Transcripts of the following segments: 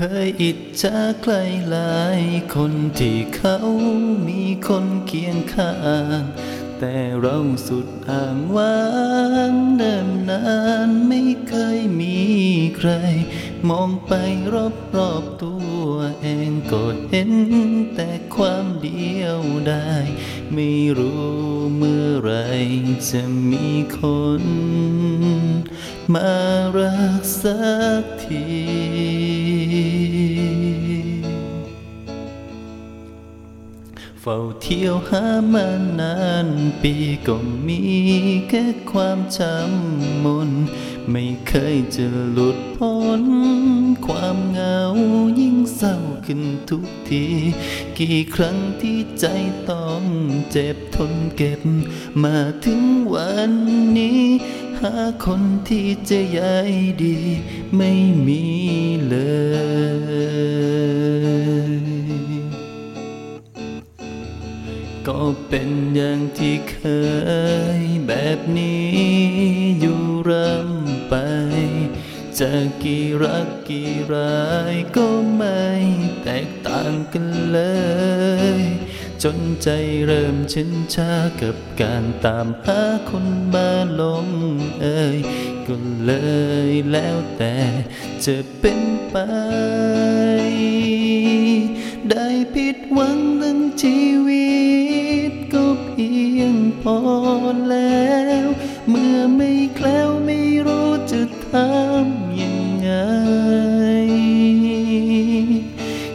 เคยอิจฉาใครหลายคนที่เขามีคนเคียงข้าง แต่เราสุดอ่างวางเดินนานไม่เคยมีใคร มองไปรอบรอบๆตัวเองก็เห็นแต่ความเดียวได้ ไม่รู้เมื่อไหรจะมีคน มารักสักที ฝ้าเที่ยวหามานานปีก็มีแค่ความจำมน ไม่เคยจะหลุดพ้น ความเหงายิ่งเศร้าขึ้นทุกที กี่ครั้งที่ใจต้องเจ็บทนเก็บ มาถึงวันนี้ หาคนที่จะใยดี ไม่มีเลย ก็เป็นอย่างที่เคย แบบนี้อยู่รำไป จะกี่รักกี่ร้ายก็ไม่แตกต่างกันเลย จนใจเริ่มชินชากับการตามหาคนมาลงเอ่ยก็เลยแล้วแต่จะเป็นไปได้ผิดหวังทั้งชีวิต ยงพอแล้ว เมื่อไม่แคล้วไม่รู้จะทำยังไง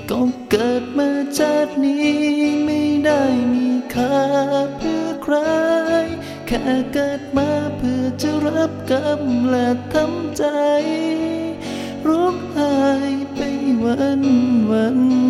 ก็เกิดมาชาตินี้ไม่ได้มีค่าเพื่อใคร แค่เกิดมาเพื่อจะรับกรรมและทำใจร้องไห้ไปวันวัน